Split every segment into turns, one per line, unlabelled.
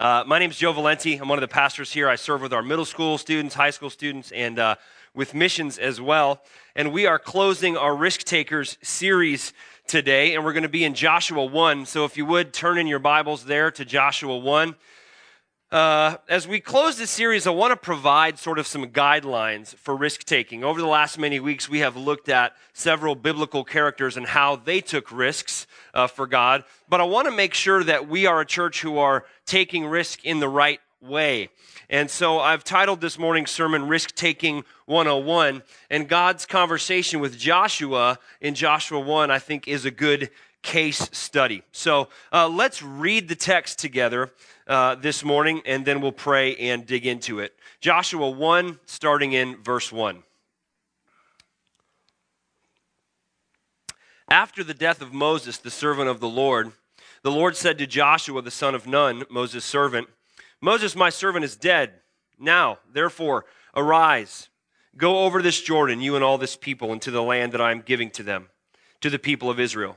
Uh, my name is Joe Valenti. I'm one of the pastors here. I serve with our middle school students, high school students, and uh, with missions as well. And we are closing our Risk Takers series today, and we're going to be in Joshua 1. So if you would turn in your Bibles there to Joshua 1. Uh, as we close this series, I want to provide sort of some guidelines for risk taking. Over the last many weeks, we have looked at several biblical characters and how they took risks uh, for God. But I want to make sure that we are a church who are taking risk in the right way. And so I've titled this morning's sermon Risk Taking 101. And God's conversation with Joshua in Joshua 1, I think, is a good case study. So uh, let's read the text together uh, this morning, and then we'll pray and dig into it. Joshua 1, starting in verse 1. After the death of Moses, the servant of the Lord, the Lord said to Joshua, the son of Nun, Moses' servant, Moses, my servant, is dead. Now, therefore, arise, go over this Jordan, you and all this people, into the land that I am giving to them, to the people of Israel.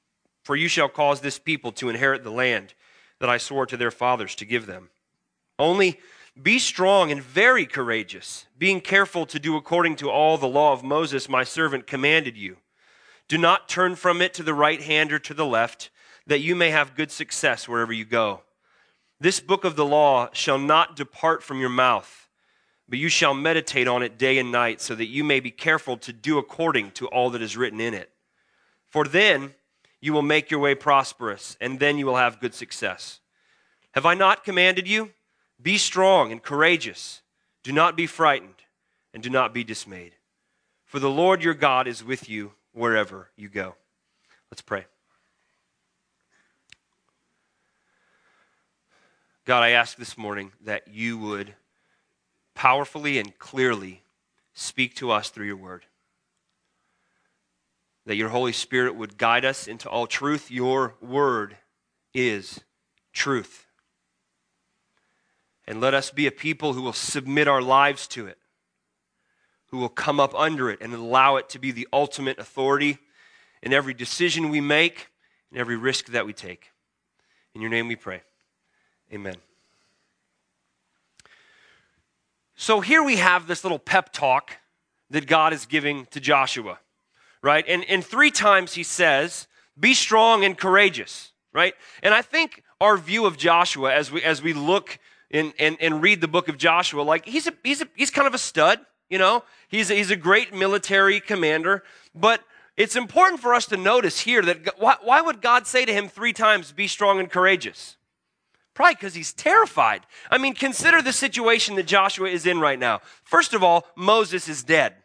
for you shall cause this people to inherit the land that I swore to their fathers to give them. Only be strong and very courageous, being careful to do according to all the law of Moses, my servant, commanded you. Do not turn from it to the right hand or to the left, that you may have good success wherever you go. This book of the law shall not depart from your mouth, but you shall meditate on it day and night, so that you may be careful to do according to all that is written in it. For then you will make your way prosperous, and then you will have good success. Have I not commanded you? Be strong and courageous. Do not be frightened, and do not be dismayed. For the Lord your God is with you wherever you go. Let's pray. God, I ask this morning that you would powerfully and clearly speak to us through your word that your Holy Spirit would guide us into all truth. Your word is truth. And let us be a people who will submit our lives to it, who will come up under it and allow it to be the ultimate authority in every decision we make and every risk that we take. In your name we pray. Amen. So here we have this little pep talk that God is giving to Joshua right? And, and three times he says, be strong and courageous, right? And I think our view of Joshua as we, as we look in, and, and read the book of Joshua, like he's, a, he's, a, he's kind of a stud, you know? He's a, he's a great military commander, but it's important for us to notice here that why, why would God say to him three times, be strong and courageous? Probably because he's terrified. I mean, consider the situation that Joshua is in right now. First of all, Moses is dead.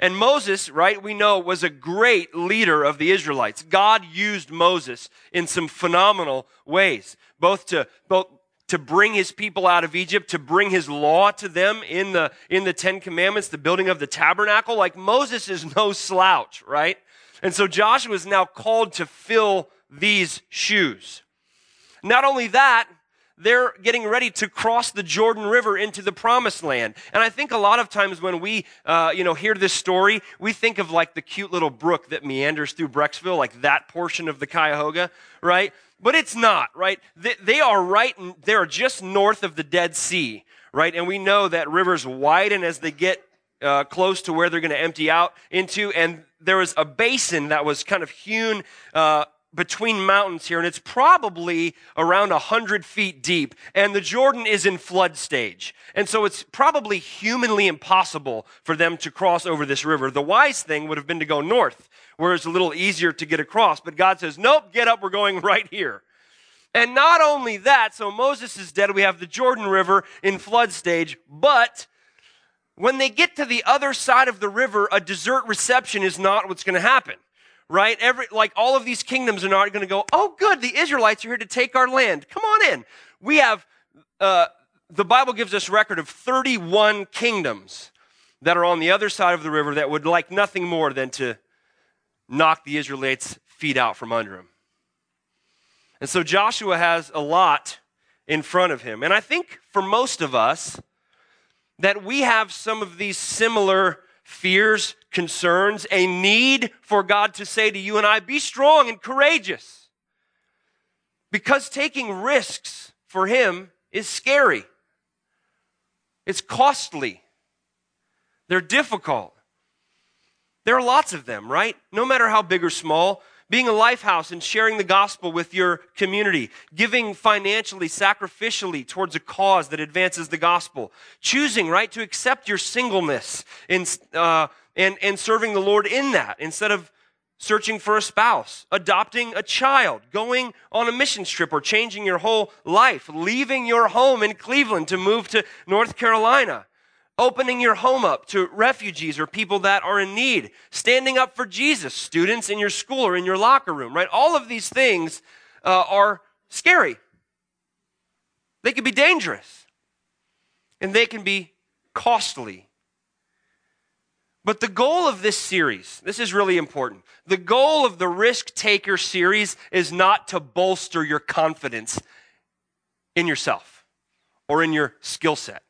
And Moses, right, we know, was a great leader of the Israelites. God used Moses in some phenomenal ways, both to, both to bring his people out of Egypt, to bring his law to them in the, in the Ten Commandments, the building of the tabernacle. Like Moses is no slouch, right? And so Joshua is now called to fill these shoes. Not only that, they're getting ready to cross the Jordan River into the promised land. And I think a lot of times when we, uh, you know, hear this story, we think of like the cute little brook that meanders through Brecksville, like that portion of the Cuyahoga, right? But it's not, right? They, they are right, they are just north of the Dead Sea, right? And we know that rivers widen as they get uh, close to where they're going to empty out into. And there was a basin that was kind of hewn uh, between mountains here, and it's probably around 100 feet deep, and the Jordan is in flood stage. And so it's probably humanly impossible for them to cross over this river. The wise thing would have been to go north, where it's a little easier to get across. But God says, Nope, get up, we're going right here. And not only that, so Moses is dead, we have the Jordan River in flood stage, but when they get to the other side of the river, a dessert reception is not what's going to happen right? Every, like all of these kingdoms are not going to go, oh, good, the Israelites are here to take our land. Come on in. We have uh, the Bible gives us record of 31 kingdoms that are on the other side of the river that would like nothing more than to knock the Israelites' feet out from under them. And so Joshua has a lot in front of him. And I think for most of us, that we have some of these similar fears, concerns, a need for God to say to you and I, be strong and courageous. Because taking risks for Him is scary, it's costly, they're difficult. There are lots of them, right? No matter how big or small being a life house and sharing the gospel with your community, giving financially, sacrificially towards a cause that advances the gospel, choosing, right, to accept your singleness in, uh, and, and serving the Lord in that instead of searching for a spouse, adopting a child, going on a mission trip, or changing your whole life, leaving your home in Cleveland to move to North Carolina opening your home up to refugees or people that are in need, standing up for Jesus, students in your school or in your locker room, right? All of these things uh, are scary. They can be dangerous and they can be costly. But the goal of this series, this is really important. The goal of the Risk Taker series is not to bolster your confidence in yourself or in your skill set.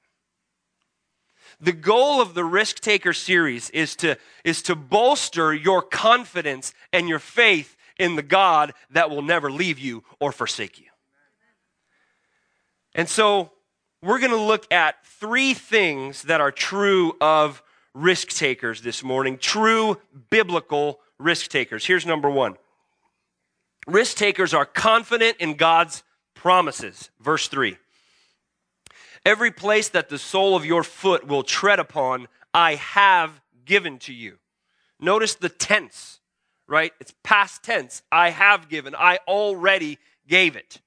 The goal of the Risk Taker series is to, is to bolster your confidence and your faith in the God that will never leave you or forsake you. And so we're going to look at three things that are true of risk takers this morning, true biblical risk takers. Here's number one risk takers are confident in God's promises. Verse 3. Every place that the sole of your foot will tread upon, I have given to you. Notice the tense, right? It's past tense. I have given. I already gave it.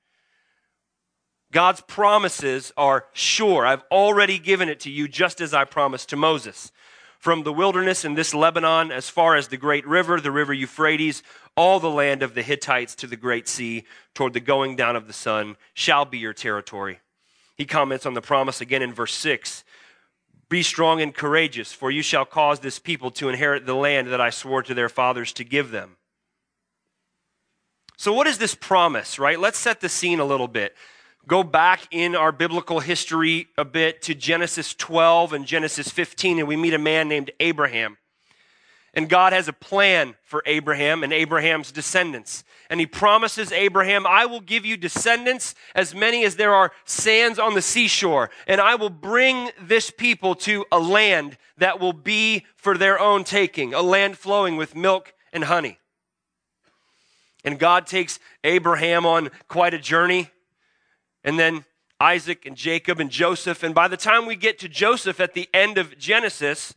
God's promises are sure. I've already given it to you, just as I promised to Moses. From the wilderness in this Lebanon, as far as the great river, the river Euphrates, all the land of the Hittites to the great sea, toward the going down of the sun, shall be your territory. He comments on the promise again in verse 6 Be strong and courageous, for you shall cause this people to inherit the land that I swore to their fathers to give them. So, what is this promise, right? Let's set the scene a little bit. Go back in our biblical history a bit to Genesis 12 and Genesis 15, and we meet a man named Abraham. And God has a plan for Abraham and Abraham's descendants. And he promises Abraham, I will give you descendants as many as there are sands on the seashore. And I will bring this people to a land that will be for their own taking, a land flowing with milk and honey. And God takes Abraham on quite a journey. And then Isaac and Jacob and Joseph. And by the time we get to Joseph at the end of Genesis,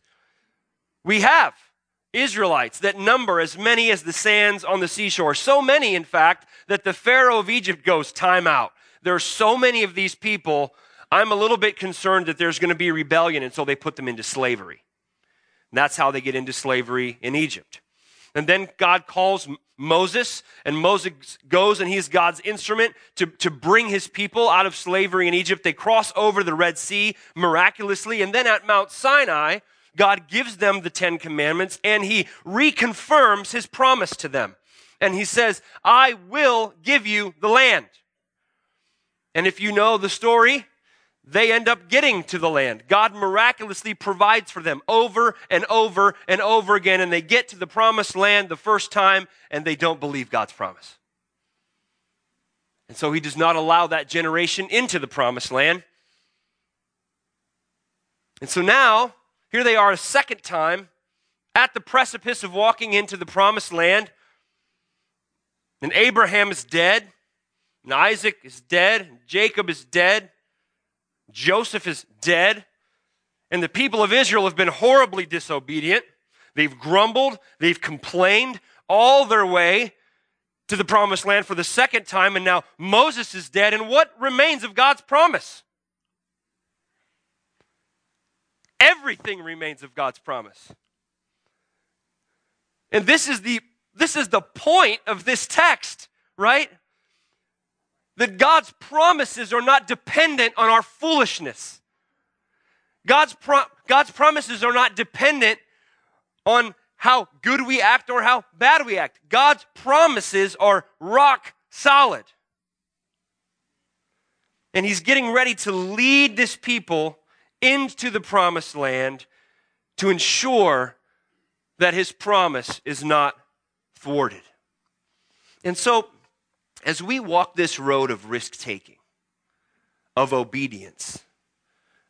we have Israelites that number as many as the sands on the seashore. So many, in fact, that the Pharaoh of Egypt goes, time out. There are so many of these people. I'm a little bit concerned that there's going to be rebellion, and so they put them into slavery. And that's how they get into slavery in Egypt. And then God calls Moses, and Moses goes and he's God's instrument to, to bring his people out of slavery in Egypt. They cross over the Red Sea miraculously. And then at Mount Sinai, God gives them the Ten Commandments and he reconfirms his promise to them. And he says, I will give you the land. And if you know the story, they end up getting to the land. God miraculously provides for them over and over and over again. And they get to the promised land the first time and they don't believe God's promise. And so he does not allow that generation into the promised land. And so now here they are a second time at the precipice of walking into the promised land. And Abraham is dead, and Isaac is dead, and Jacob is dead, Joseph is dead, and the people of Israel have been horribly disobedient. They've grumbled, they've complained all their way to the promised land for the second time, and now Moses is dead. And what remains of God's promise? Everything remains of God's promise. And this is the this is the point of this text, right? that God's promises are not dependent on our foolishness. God's, pro- God's promises are not dependent on how good we act or how bad we act. God's promises are rock solid. And He's getting ready to lead this people into the promised land to ensure that His promise is not thwarted. And so, as we walk this road of risk taking, of obedience,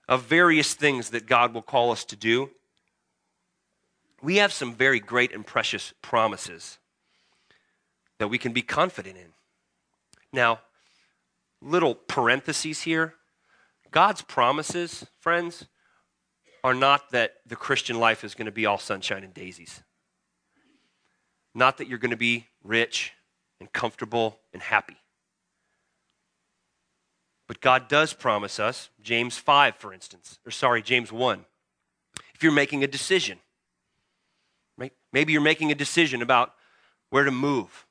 of various things that God will call us to do, we have some very great and precious promises that we can be confident in. Now, little parentheses here God's promises, friends, are not that the Christian life is going to be all sunshine and daisies. Not that you're going to be rich and comfortable and happy. But God does promise us, James 5, for instance, or sorry, James 1. If you're making a decision, right? maybe you're making a decision about where to move,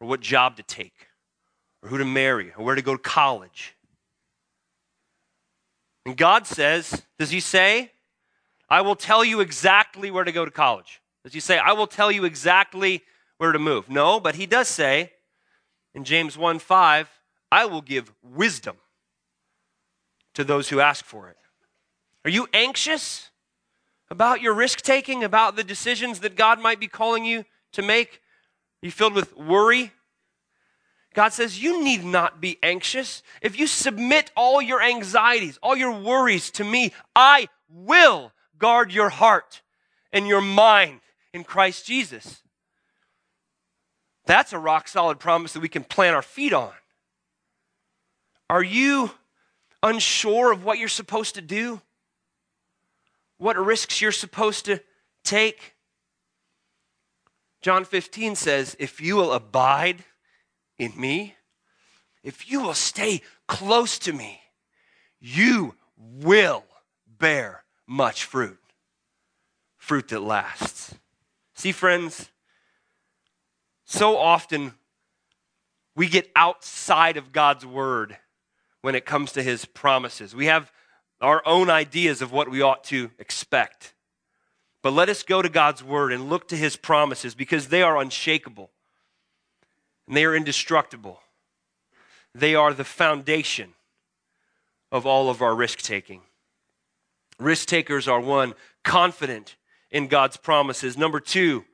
or what job to take, or who to marry, or where to go to college. And God says, does He say, I will tell you exactly where to go to college? Does He say, I will tell you exactly where to move? No, but He does say in James 1 5, I will give wisdom to those who ask for it. Are you anxious about your risk taking, about the decisions that God might be calling you to make? Are you filled with worry? God says, You need not be anxious. If you submit all your anxieties, all your worries to me, I will guard your heart and your mind in Christ Jesus. That's a rock solid promise that we can plant our feet on. Are you unsure of what you're supposed to do, what risks you're supposed to take. John 15 says, If you will abide in me, if you will stay close to me, you will bear much fruit. Fruit that lasts. See, friends, so often we get outside of God's word when it comes to his promises. We have our own ideas of what we ought to expect. But let us go to God's word and look to his promises because they are unshakable and they are indestructible. They are the foundation of all of our risk taking. Risk takers are one, confident in God's promises. Number two,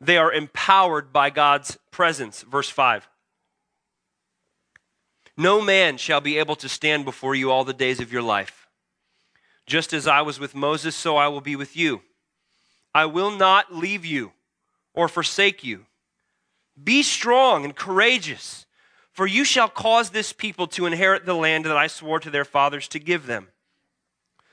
they are empowered by God's presence. Verse 5. No man shall be able to stand before you all the days of your life. Just as I was with Moses, so I will be with you. I will not leave you or forsake you. Be strong and courageous, for you shall cause this people to inherit the land that I swore to their fathers to give them.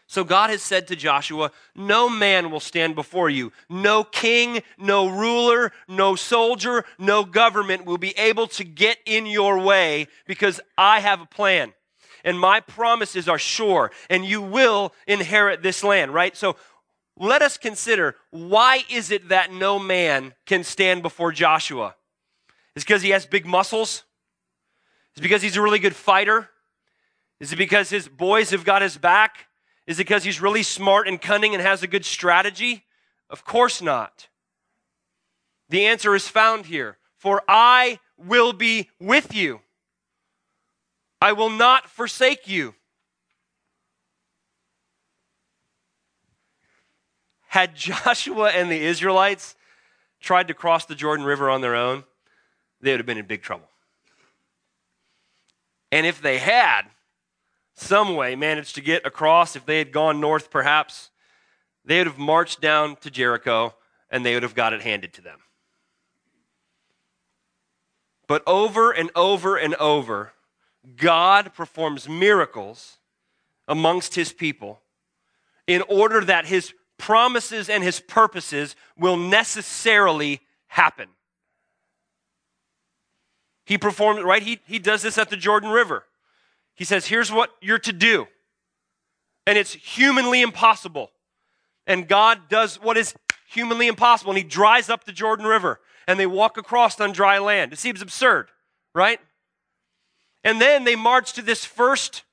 So God has said to Joshua, No man will stand before you. No king, no ruler, no soldier, no government will be able to get in your way because I have a plan. And my promises are sure, and you will inherit this land, right? So let us consider why is it that no man can stand before Joshua? Is because he has big muscles? Is it because he's a really good fighter? Is it because his boys have got his back? Is it because he's really smart and cunning and has a good strategy? Of course not. The answer is found here. For I will be with you. I will not forsake you. Had Joshua and the Israelites tried to cross the Jordan River on their own, they would have been in big trouble. And if they had, some way managed to get across. If they had gone north, perhaps, they would have marched down to Jericho and they would have got it handed to them. But over and over and over, God performs miracles amongst his people in order that his promises and his purposes will necessarily happen. He performed, right? He, he does this at the Jordan River. He says, Here's what you're to do. And it's humanly impossible. And God does what is humanly impossible. And He dries up the Jordan River and they walk across on dry land. It seems absurd, right? And then they march to this first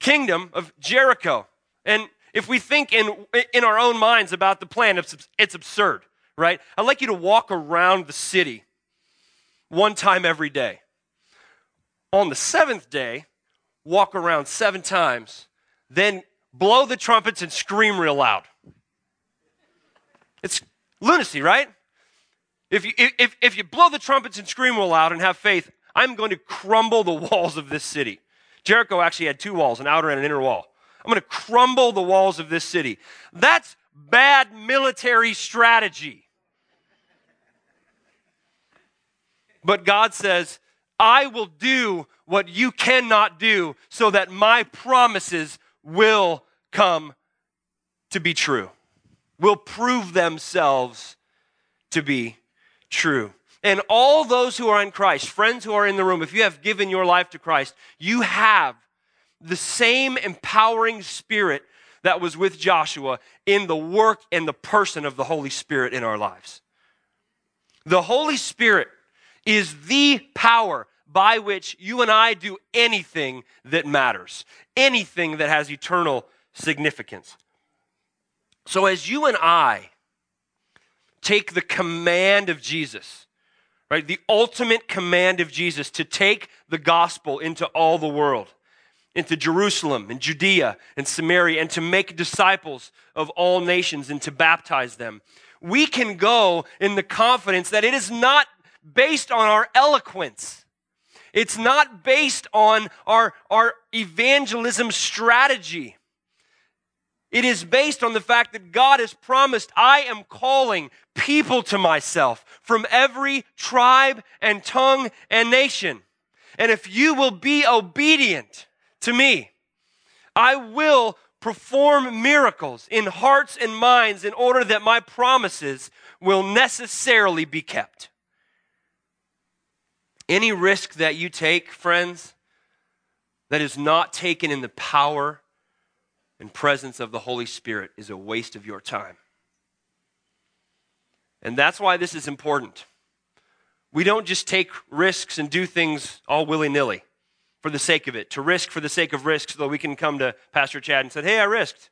kingdom of Jericho. And if we think in, in our own minds about the plan, it's, it's absurd, right? I'd like you to walk around the city one time every day. On the seventh day, walk around seven times, then blow the trumpets and scream real loud. It's lunacy, right? If you, if, if you blow the trumpets and scream real loud and have faith, I'm going to crumble the walls of this city. Jericho actually had two walls, an outer and an inner wall. I'm going to crumble the walls of this city. That's bad military strategy. But God says, I will do what you cannot do so that my promises will come to be true, will prove themselves to be true. And all those who are in Christ, friends who are in the room, if you have given your life to Christ, you have the same empowering spirit that was with Joshua in the work and the person of the Holy Spirit in our lives. The Holy Spirit is the power by which you and I do anything that matters, anything that has eternal significance. So, as you and I take the command of Jesus, right, the ultimate command of Jesus to take the gospel into all the world, into Jerusalem and Judea and Samaria, and to make disciples of all nations and to baptize them, we can go in the confidence that it is not based on our eloquence. It's not based on our, our evangelism strategy. It is based on the fact that God has promised, I am calling people to myself from every tribe and tongue and nation. And if you will be obedient to me, I will perform miracles in hearts and minds in order that my promises will necessarily be kept. Any risk that you take, friends, that is not taken in the power and presence of the Holy Spirit is a waste of your time. And that's why this is important. We don't just take risks and do things all willy nilly for the sake of it, to risk for the sake of risk so that we can come to Pastor Chad and say, hey, I risked.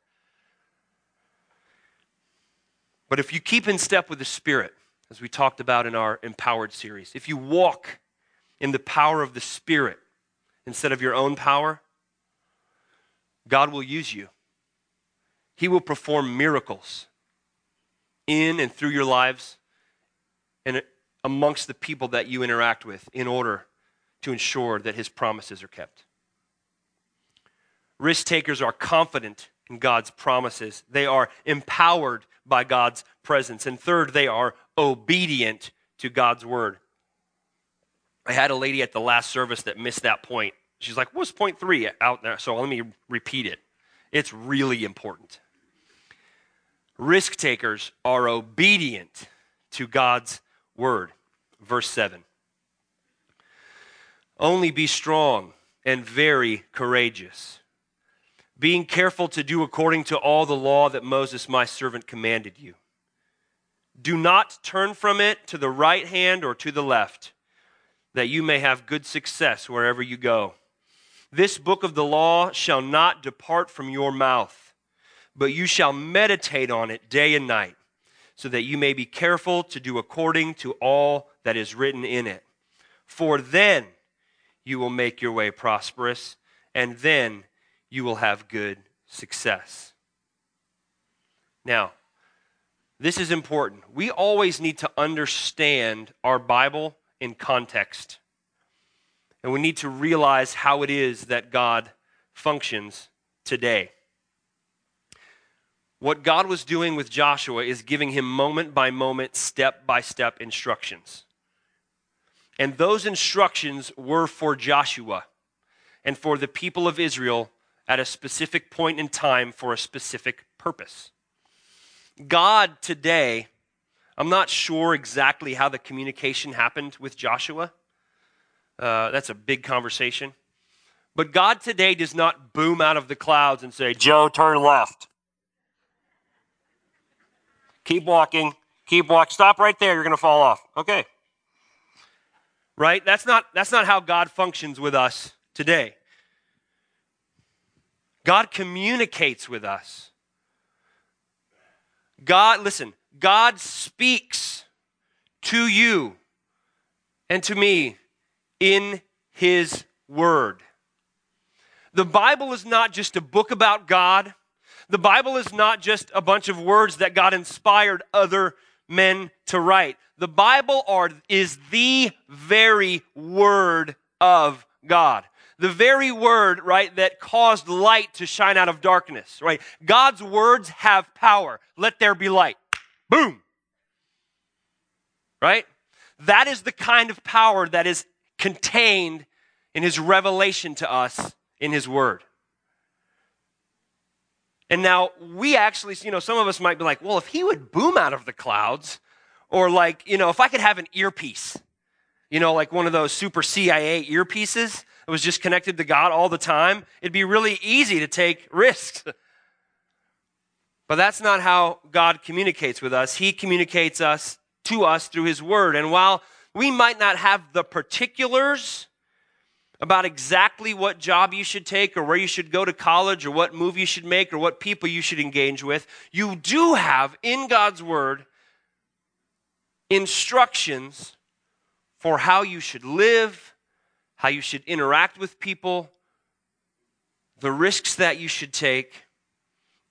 But if you keep in step with the Spirit, as we talked about in our Empowered series, if you walk in the power of the Spirit instead of your own power, God will use you. He will perform miracles in and through your lives and amongst the people that you interact with in order to ensure that His promises are kept. Risk takers are confident in God's promises, they are empowered by God's presence. And third, they are obedient to God's word. I had a lady at the last service that missed that point. She's like, What's point three out there? So let me repeat it. It's really important. Risk takers are obedient to God's word. Verse 7. Only be strong and very courageous, being careful to do according to all the law that Moses, my servant, commanded you. Do not turn from it to the right hand or to the left that you may have good success wherever you go. This book of the law shall not depart from your mouth, but you shall meditate on it day and night, so that you may be careful to do according to all that is written in it. For then you will make your way prosperous, and then you will have good success. Now, this is important. We always need to understand our Bible in context. And we need to realize how it is that God functions today. What God was doing with Joshua is giving him moment by moment, step by step instructions. And those instructions were for Joshua and for the people of Israel at a specific point in time for a specific purpose. God today I'm not sure exactly how the communication happened with Joshua. Uh, that's a big conversation. But God today does not boom out of the clouds and say, Joe, turn left. Keep walking. Keep walking. Stop right there. You're going to fall off. Okay. right? That's not, that's not how God functions with us today. God communicates with us. God, listen, God speaks to you and to me in His Word. The Bible is not just a book about God. The Bible is not just a bunch of words that God inspired other men to write. The Bible are, is the very Word of God the very word, right, that caused light to shine out of darkness, right? God's words have power. Let there be light. Boom. Right? That is the kind of power that is contained in his revelation to us in his word. And now we actually, you know, some of us might be like, well, if he would boom out of the clouds, or like, you know, if I could have an earpiece, you know, like one of those super CIA earpieces, that was just connected to God all the time, it'd be really easy to take risks. But that's not how God communicates with us. He communicates us to us through his word. And while we might not have the particulars about exactly what job you should take or where you should go to college or what move you should make or what people you should engage with, you do have in God's word instructions for how you should live how you should interact with people, the risks that you should take,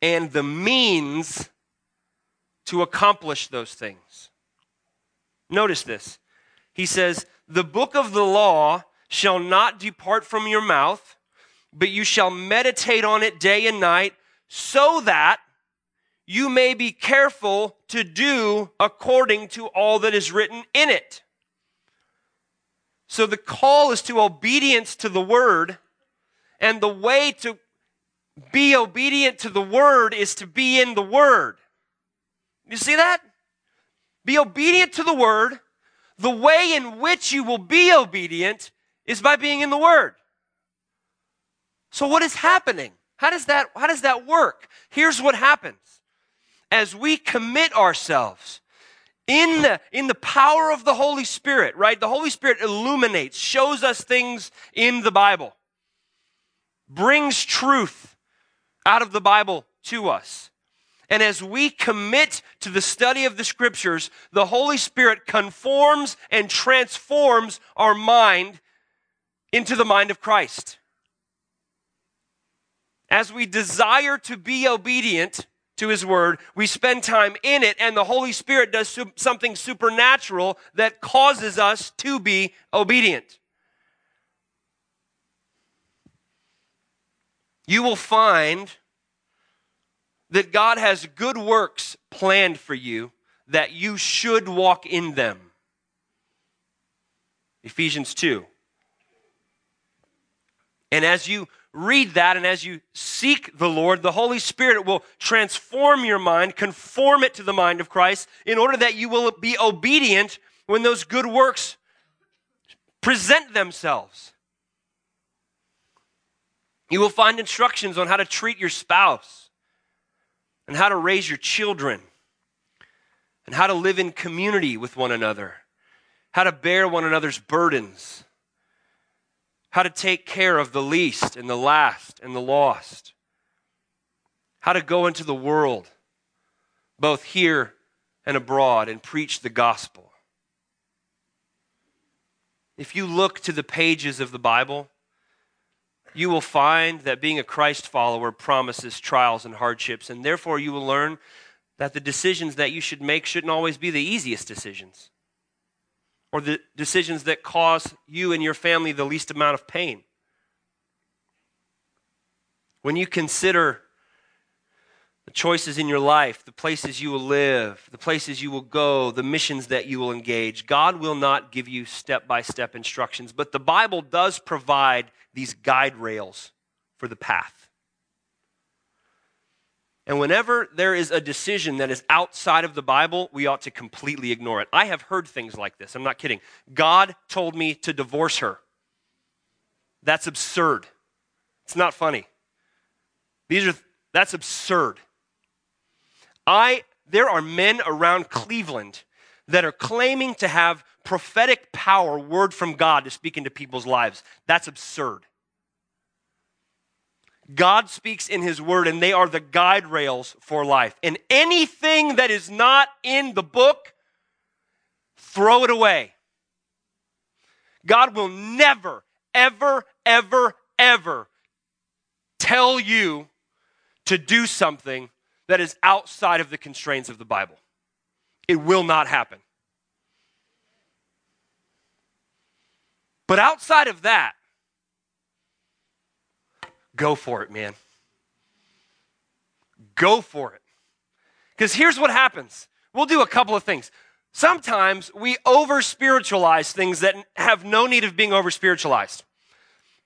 and the means to accomplish those things. Notice this. He says, The book of the law shall not depart from your mouth, but you shall meditate on it day and night, so that you may be careful to do according to all that is written in it. So the call is to obedience to the word, and the way to be obedient to the word is to be in the word. You see that? Be obedient to the word. The way in which you will be obedient is by being in the word. So what is happening? How does that how does that work? Here's what happens. As we commit ourselves in the, in the power of the Holy Spirit, right? The Holy Spirit illuminates, shows us things in the Bible, brings truth out of the Bible to us. And as we commit to the study of the scriptures, the Holy Spirit conforms and transforms our mind into the mind of Christ. As we desire to be obedient, to His Word. We spend time in it, and the Holy Spirit does something supernatural that causes us to be obedient. You will find that God has good works planned for you that you should walk in them. Ephesians 2. And as you read that and as you seek the Lord, the Holy Spirit will transform your mind, conform it to the mind of Christ, in order that you will be obedient when those good works present themselves. You will find instructions on how to treat your spouse and how to raise your children and how to live in community with one another, how to bear one another's burdens how to take care of the least and the last and the lost, how to go into the world, both here and abroad, and preach the gospel. If you look to the pages of the Bible, you will find that being a Christ follower promises trials and hardships, and therefore you will learn that the decisions that you should make shouldn't always be the easiest decisions or the decisions that cause you and your family the least amount of pain. When you consider the choices in your life, the places you will live, the places you will go, the missions that you will engage, God will not give you step by step instructions, but the Bible does provide these guide rails for the path. And whenever there is a decision that is outside of the Bible, we ought to completely ignore it. I have heard things like this. I'm not kidding. God told me to divorce her. That's absurd. It's not funny. These are that's absurd. I there are men around Cleveland that are claiming to have prophetic power, word from God to speak into people's lives. That's absurd. God speaks in His Word, and they are the guide rails for life. And anything that is not in the book, throw it away. God will never, ever, ever, ever tell you to do something that is outside of the constraints of the Bible. It will not happen. But outside of that, go for it, man. Go for it. Because here's what happens we'll do a couple of things. Sometimes we over spiritualize things that have no need of being over spiritualized,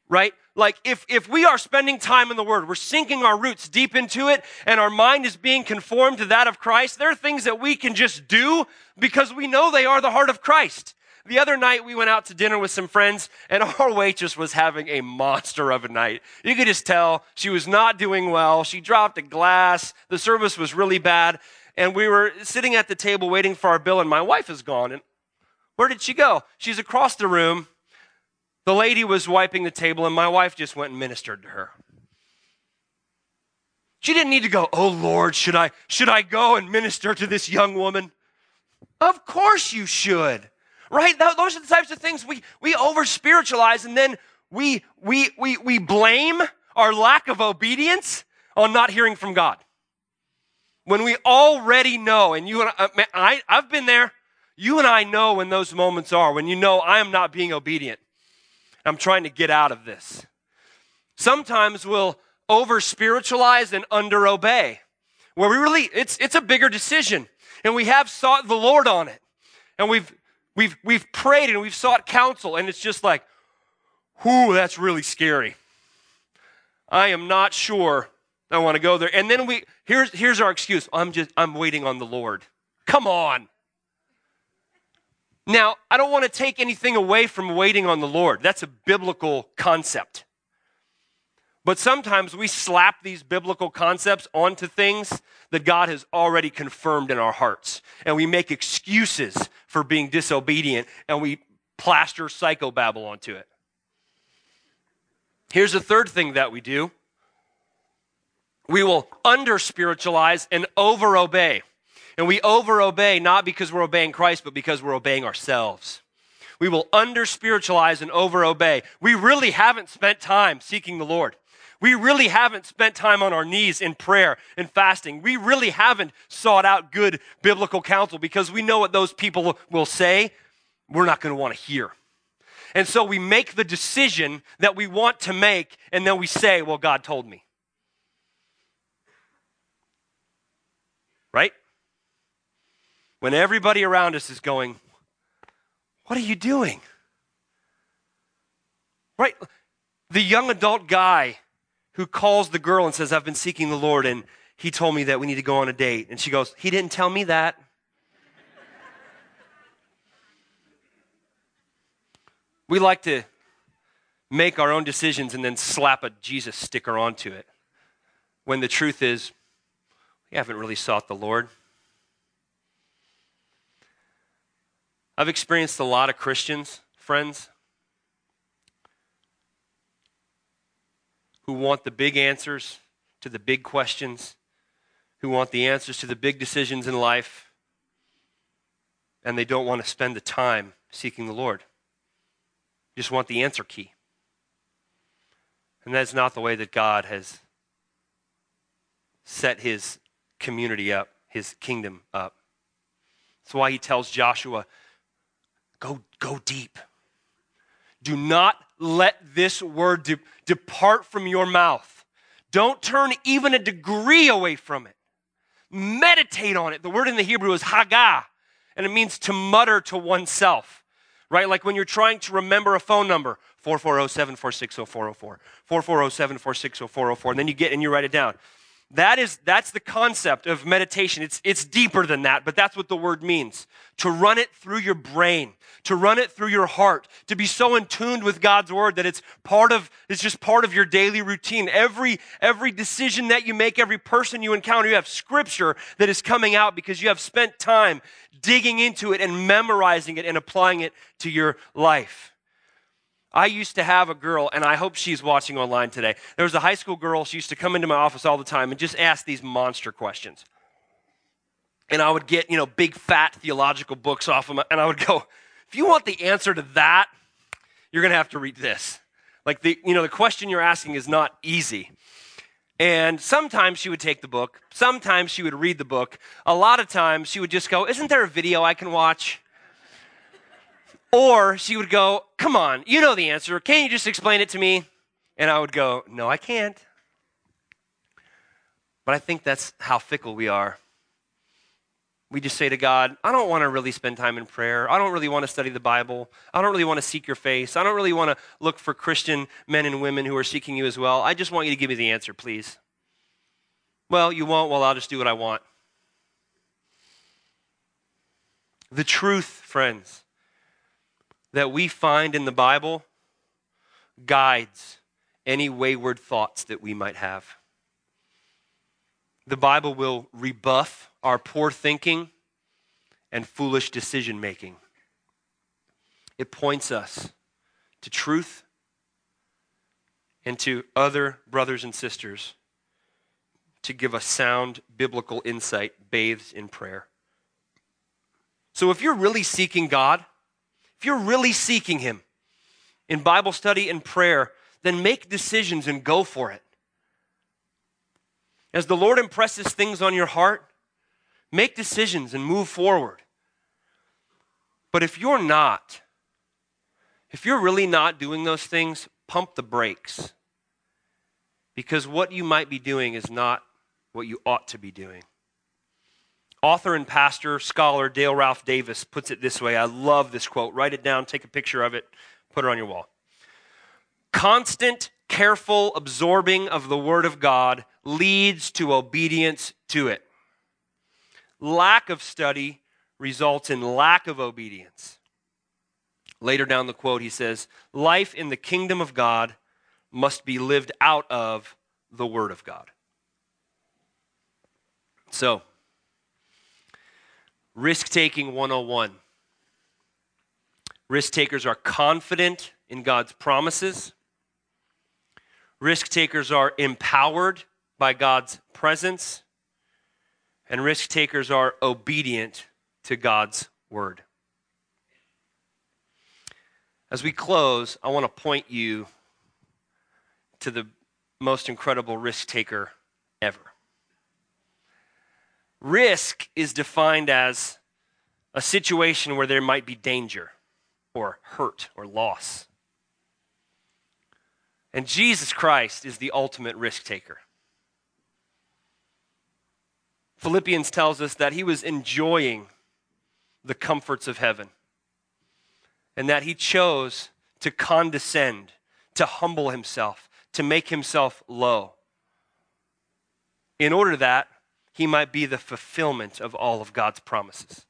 right? Like if, if we are spending time in the Word, we're sinking our roots deep into it, and our mind is being conformed to that of Christ, there are things that we can just do because we know they are the heart of Christ. The other night we went out to dinner with some friends and our waitress was having a monster of a night. You could just tell she was not doing well. She dropped a glass. The service was really bad. And we were sitting at the table waiting for our bill and my wife is gone. And where did she go? She's across the room. The lady was wiping the table and my wife just went and ministered to her. She didn't need to go, "Oh Lord, should I should I go and minister to this young woman?" Of course you should right? Those are the types of things we, we over spiritualize and then we, we, we, we blame our lack of obedience on not hearing from God. When we already know, and you and I, uh, I, I've been there, you and I know when those moments are, when you know I am not being obedient. I'm trying to get out of this. Sometimes we'll over spiritualize and under obey, where we really, it's, it's a bigger decision. And we have sought the Lord on it. And we've We've, we've prayed and we've sought counsel, and it's just like, whoo, that's really scary. I am not sure I want to go there. And then we, here's, here's our excuse I'm just, I'm waiting on the Lord. Come on. Now, I don't want to take anything away from waiting on the Lord. That's a biblical concept. But sometimes we slap these biblical concepts onto things that God has already confirmed in our hearts. And we make excuses for being disobedient and we plaster psychobabble onto it. Here's the third thing that we do we will under spiritualize and over obey. And we over obey not because we're obeying Christ, but because we're obeying ourselves. We will under spiritualize and over obey. We really haven't spent time seeking the Lord. We really haven't spent time on our knees in prayer and fasting. We really haven't sought out good biblical counsel because we know what those people will say we're not going to want to hear. And so we make the decision that we want to make, and then we say, Well, God told me. Right? When everybody around us is going, What are you doing? Right? The young adult guy who calls the girl and says, I've been seeking the Lord and he told me that we need to go on a date. And she goes, He didn't tell me that. we like to make our own decisions and then slap a Jesus sticker onto it when the truth is, we haven't really sought the Lord. I've experienced a lot of Christians, friends, who want the big answers to the big questions, who want the answers to the big decisions in life, and they don't want to spend the time seeking the Lord. Just want the answer key. And that's not the way that God has set his community up, his kingdom up. That's why he tells Joshua, go, go deep. Do not let this word de- depart from your mouth. Don't turn even a degree away from it. Meditate on it. The word in the Hebrew is haggah, and it means to mutter to oneself, right? Like when you're trying to remember a phone number 4407 460 404, 4407 460 404, and then you get and you write it down. That is, that's the concept of meditation. It's, it's deeper than that, but that's what the word means. To run it through your brain, to run it through your heart, to be so in tuned with God's word that it's part of, it's just part of your daily routine. Every, every decision that you make, every person you encounter, you have scripture that is coming out because you have spent time digging into it and memorizing it and applying it to your life. I used to have a girl, and I hope she's watching online today. There was a high school girl, she used to come into my office all the time and just ask these monster questions. And I would get, you know, big fat theological books off of them, and I would go, if you want the answer to that, you're going to have to read this. Like, the, you know, the question you're asking is not easy. And sometimes she would take the book, sometimes she would read the book. A lot of times she would just go, Isn't there a video I can watch? Or she would go, Come on, you know the answer. Can't you just explain it to me? And I would go, No, I can't. But I think that's how fickle we are. We just say to God, I don't want to really spend time in prayer. I don't really want to study the Bible. I don't really want to seek your face. I don't really want to look for Christian men and women who are seeking you as well. I just want you to give me the answer, please. Well, you won't. Well, I'll just do what I want. The truth, friends, that we find in the Bible guides any wayward thoughts that we might have. The Bible will rebuff our poor thinking and foolish decision making. It points us to truth and to other brothers and sisters to give us sound biblical insight bathed in prayer. So if you're really seeking God, if you're really seeking Him in Bible study and prayer, then make decisions and go for it. As the Lord impresses things on your heart, make decisions and move forward. But if you're not, if you're really not doing those things, pump the brakes. Because what you might be doing is not what you ought to be doing. Author and pastor, scholar Dale Ralph Davis puts it this way. I love this quote. Write it down, take a picture of it, put it on your wall. Constant, careful absorbing of the Word of God leads to obedience to it. Lack of study results in lack of obedience. Later down the quote, he says, Life in the kingdom of God must be lived out of the Word of God. So, Risk taking 101. Risk takers are confident in God's promises. Risk takers are empowered by God's presence. And risk takers are obedient to God's word. As we close, I want to point you to the most incredible risk taker ever. Risk is defined as a situation where there might be danger or hurt or loss. And Jesus Christ is the ultimate risk taker. Philippians tells us that he was enjoying the comforts of heaven and that he chose to condescend, to humble himself, to make himself low. In order that he might be the fulfillment of all of God's promises.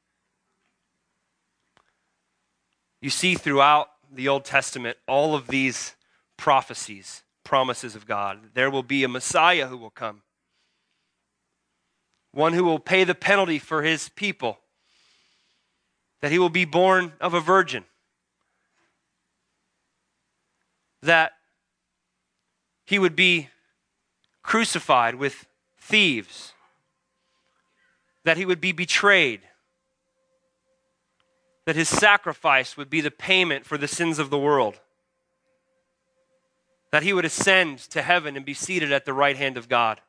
You see throughout the Old Testament all of these prophecies, promises of God. There will be a Messiah who will come, one who will pay the penalty for his people, that he will be born of a virgin, that he would be crucified with thieves that he would be betrayed, that his sacrifice would be the payment for the sins of the world, that he would ascend to heaven and be seated at the right hand of God.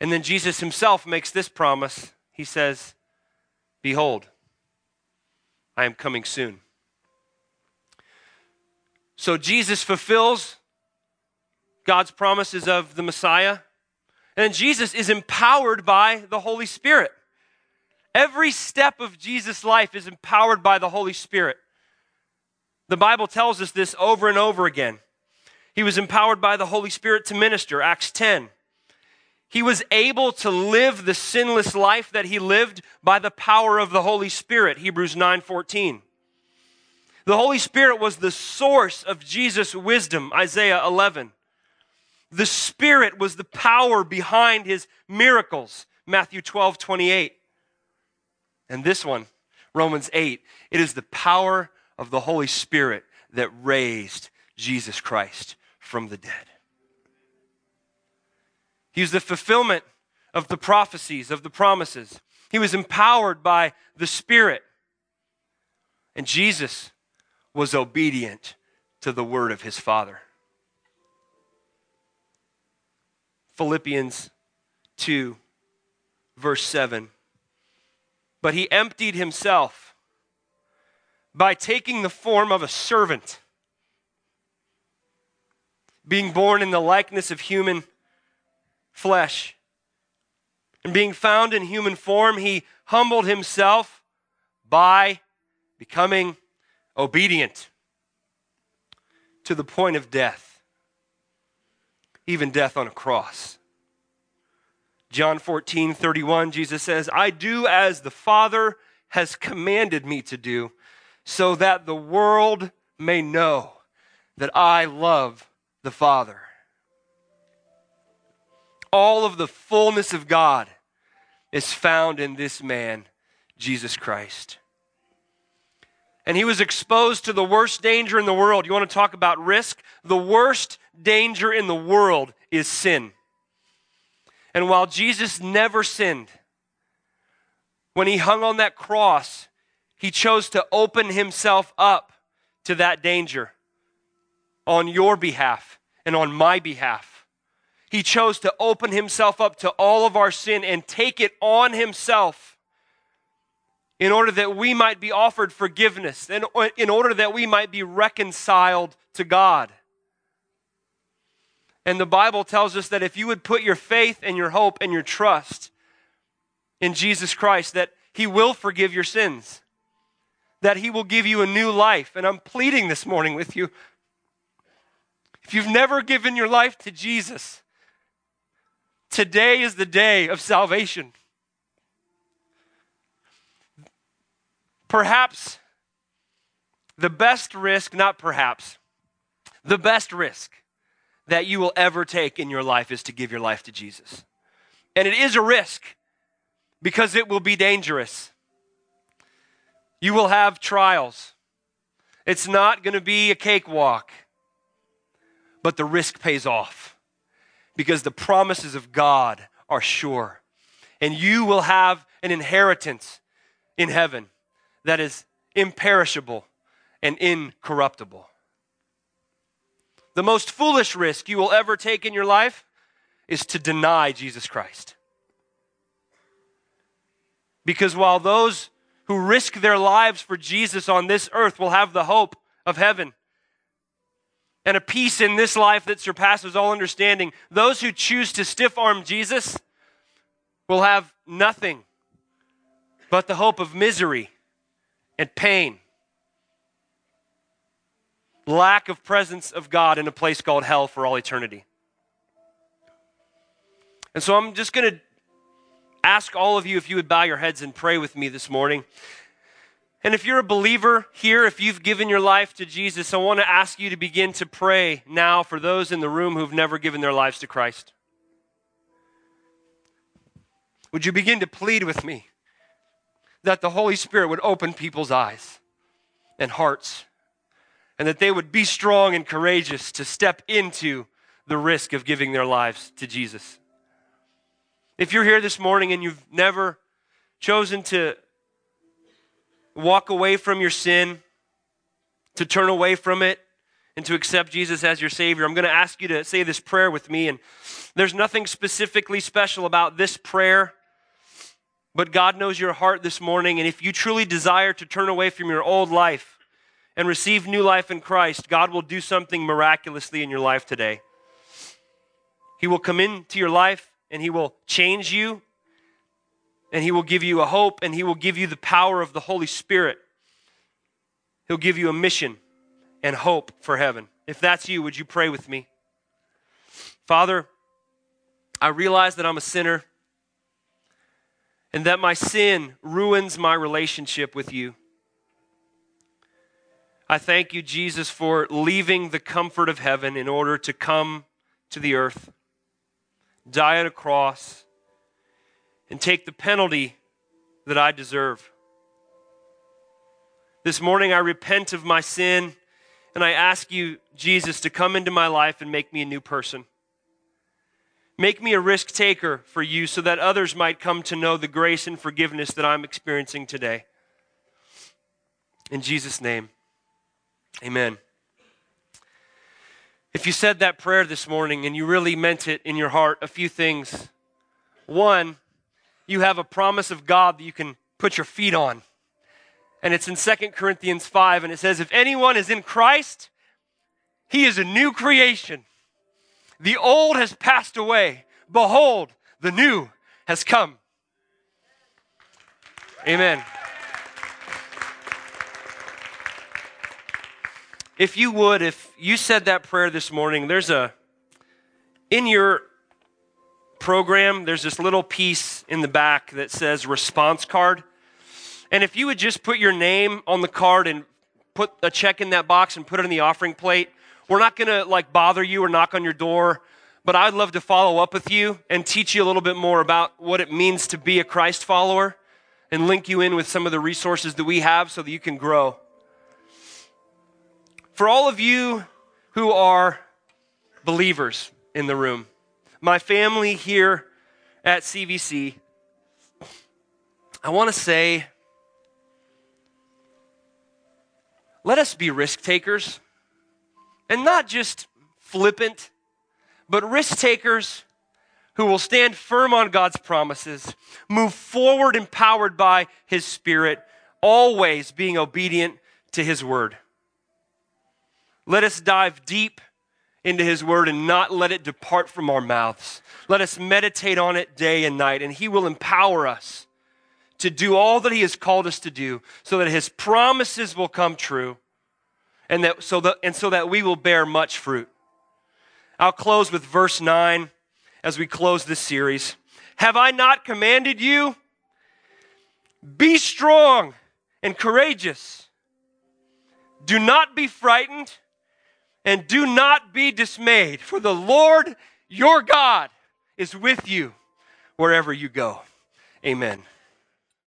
And then Jesus himself makes this promise. He says, Behold, I am coming soon. So Jesus fulfills God's promises of the Messiah. And Jesus is empowered by the Holy Spirit. Every step of Jesus' life is empowered by the Holy Spirit. The Bible tells us this over and over again. He was empowered by the Holy Spirit to minister, Acts 10. he was able to live the sinless life that he lived by the power of the Holy Spirit, Hebrews 9:14. The Holy Spirit was the source of Jesus' wisdom, Isaiah 11. The Spirit was the power behind his miracles, Matthew 12, 28. And this one, Romans 8, it is the power of the Holy Spirit that raised Jesus Christ from the dead. He was the fulfillment of the prophecies, of the promises. He was empowered by the Spirit. And Jesus was obedient to the word of his Father. Philippians 2, verse 7. But he emptied himself by taking the form of a servant, being born in the likeness of human flesh. And being found in human form, he humbled himself by becoming obedient to the point of death, even death on a cross. John 14, 31, Jesus says, I do as the Father has commanded me to do, so that the world may know that I love the Father all of the fullness of God is found in this man, Jesus Christ. And he was exposed to the worst danger in the world. You want to talk about risk? The worst danger in the world is sin. And while Jesus never sinned, when he hung on that cross, he chose to open himself up to that danger on your behalf and on my behalf. He chose to open himself up to all of our sin and take it on himself in order that we might be offered forgiveness, and in order that we might be reconciled to God. And the Bible tells us that if you would put your faith and your hope and your trust in Jesus Christ, that He will forgive your sins, that He will give you a new life. And I'm pleading this morning with you. If you've never given your life to Jesus, Today is the day of salvation. Perhaps the best risk, not perhaps, the best risk that you will ever take in your life is to give your life to Jesus. And it is a risk because it will be dangerous. You will have trials. It's not going to be a cakewalk, but the risk pays off because the promises of God are sure. And you will have an inheritance in heaven that is imperishable and incorruptible. The most foolish risk you will ever take in your life is to deny Jesus Christ. Because while those who risk their lives for Jesus on this earth will have the hope of heaven, and a peace in this life that surpasses all understanding. Those who choose to stiff arm Jesus will have nothing but the hope of misery and pain, lack of presence of God in a place called hell for all eternity. And so I'm just going to ask all of you if you would bow your heads and pray with me this morning. And if you're a believer here, if you've given your life to Jesus, I want to ask you to begin to pray now for those in the room who've never given their lives to Christ. Would you begin to plead with me that the Holy Spirit would open people's eyes and hearts, and that they would be strong and courageous to step into the risk of giving their lives to Jesus? If you're here this morning and you've never chosen to walk away from your sin, to turn away from it, and to accept Jesus as your Savior, I'm going to ask you to say this prayer with me. And there's nothing specifically special about this prayer, but God knows your heart this morning. And if you truly desire to turn away from your old life and receive new life in Christ, God will do something miraculously in your life today. He will come into your life and He will change you and He will give you a hope, and He will give you the power of the Holy Spirit. He'll give you a mission and hope for heaven. If that's you, would you pray with me? Father, I realize that I'm a sinner and that my sin ruins my relationship with you. I thank you, Jesus, for leaving the comfort of heaven in order to come to the earth, die on a cross, and take the penalty that I deserve. This morning, I repent of my sin and I ask you, Jesus, to come into my life and make me a new person. Make me a risk taker for you so that others might come to know the grace and forgiveness that I'm experiencing today. In Jesus' name, amen. If you said that prayer this morning and you really meant it in your heart, a few things. One, you have a promise of God that you can put your feet on. And it's in 2 Corinthians 5, and it says, If anyone is in Christ, he is a new creation. The old has passed away. Behold, the new has come. Amen. If you would, if you said that prayer this morning, there's a, in your program, there's this little piece in the back that says response card. And if you would just put your name on the card and put a check in that box and put it in the offering plate, we're not going to like bother you or knock on your door, but I'd love to follow up with you and teach you a little bit more about what it means to be a Christ follower and link you in with some of the resources that we have so that you can grow. For all of you who are believers in the room, my family here at CVC, I want to say, let us be risk takers and not just flippant, but risk takers who will stand firm on God's promises, move forward empowered by His Spirit, always being obedient to His word. Let us dive deep into His word and not let it depart from our mouths. Let us meditate on it day and night, and He will empower us to do all that He has called us to do so that His promises will come true and, that, so, that, and so that we will bear much fruit. I'll close with verse 9 as we close this series. Have I not commanded you? Be strong and courageous. Do not be frightened and do not be dismayed, for the Lord your God is with you wherever you go. Amen.